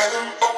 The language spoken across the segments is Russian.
Um, um.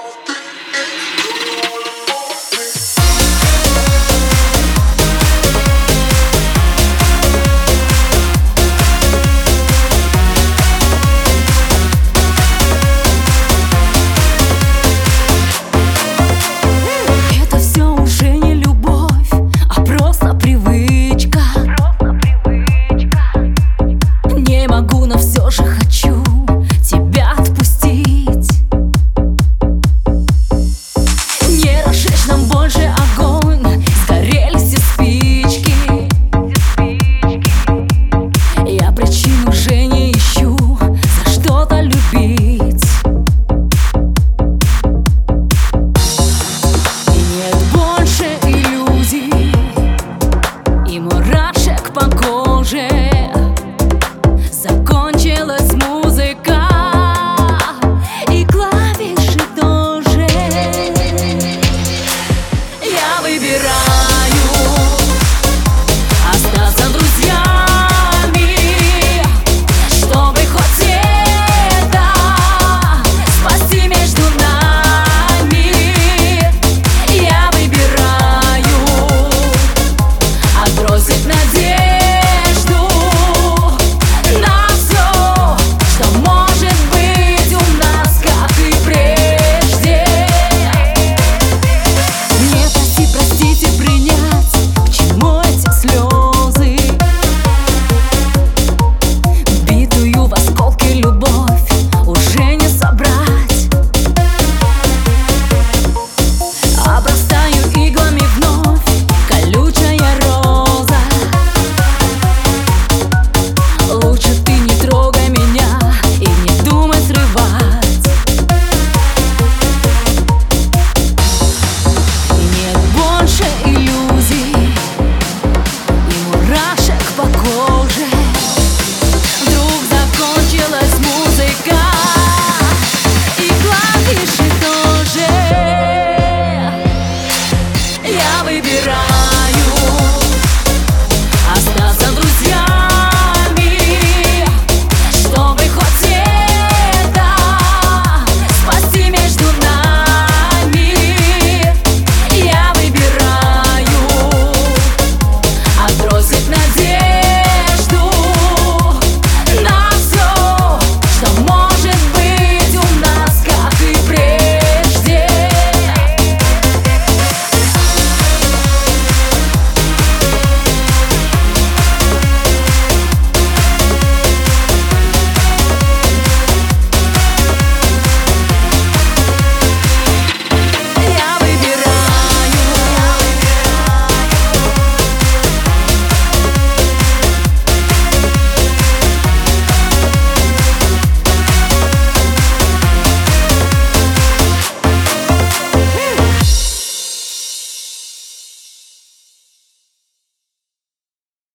Выбирай.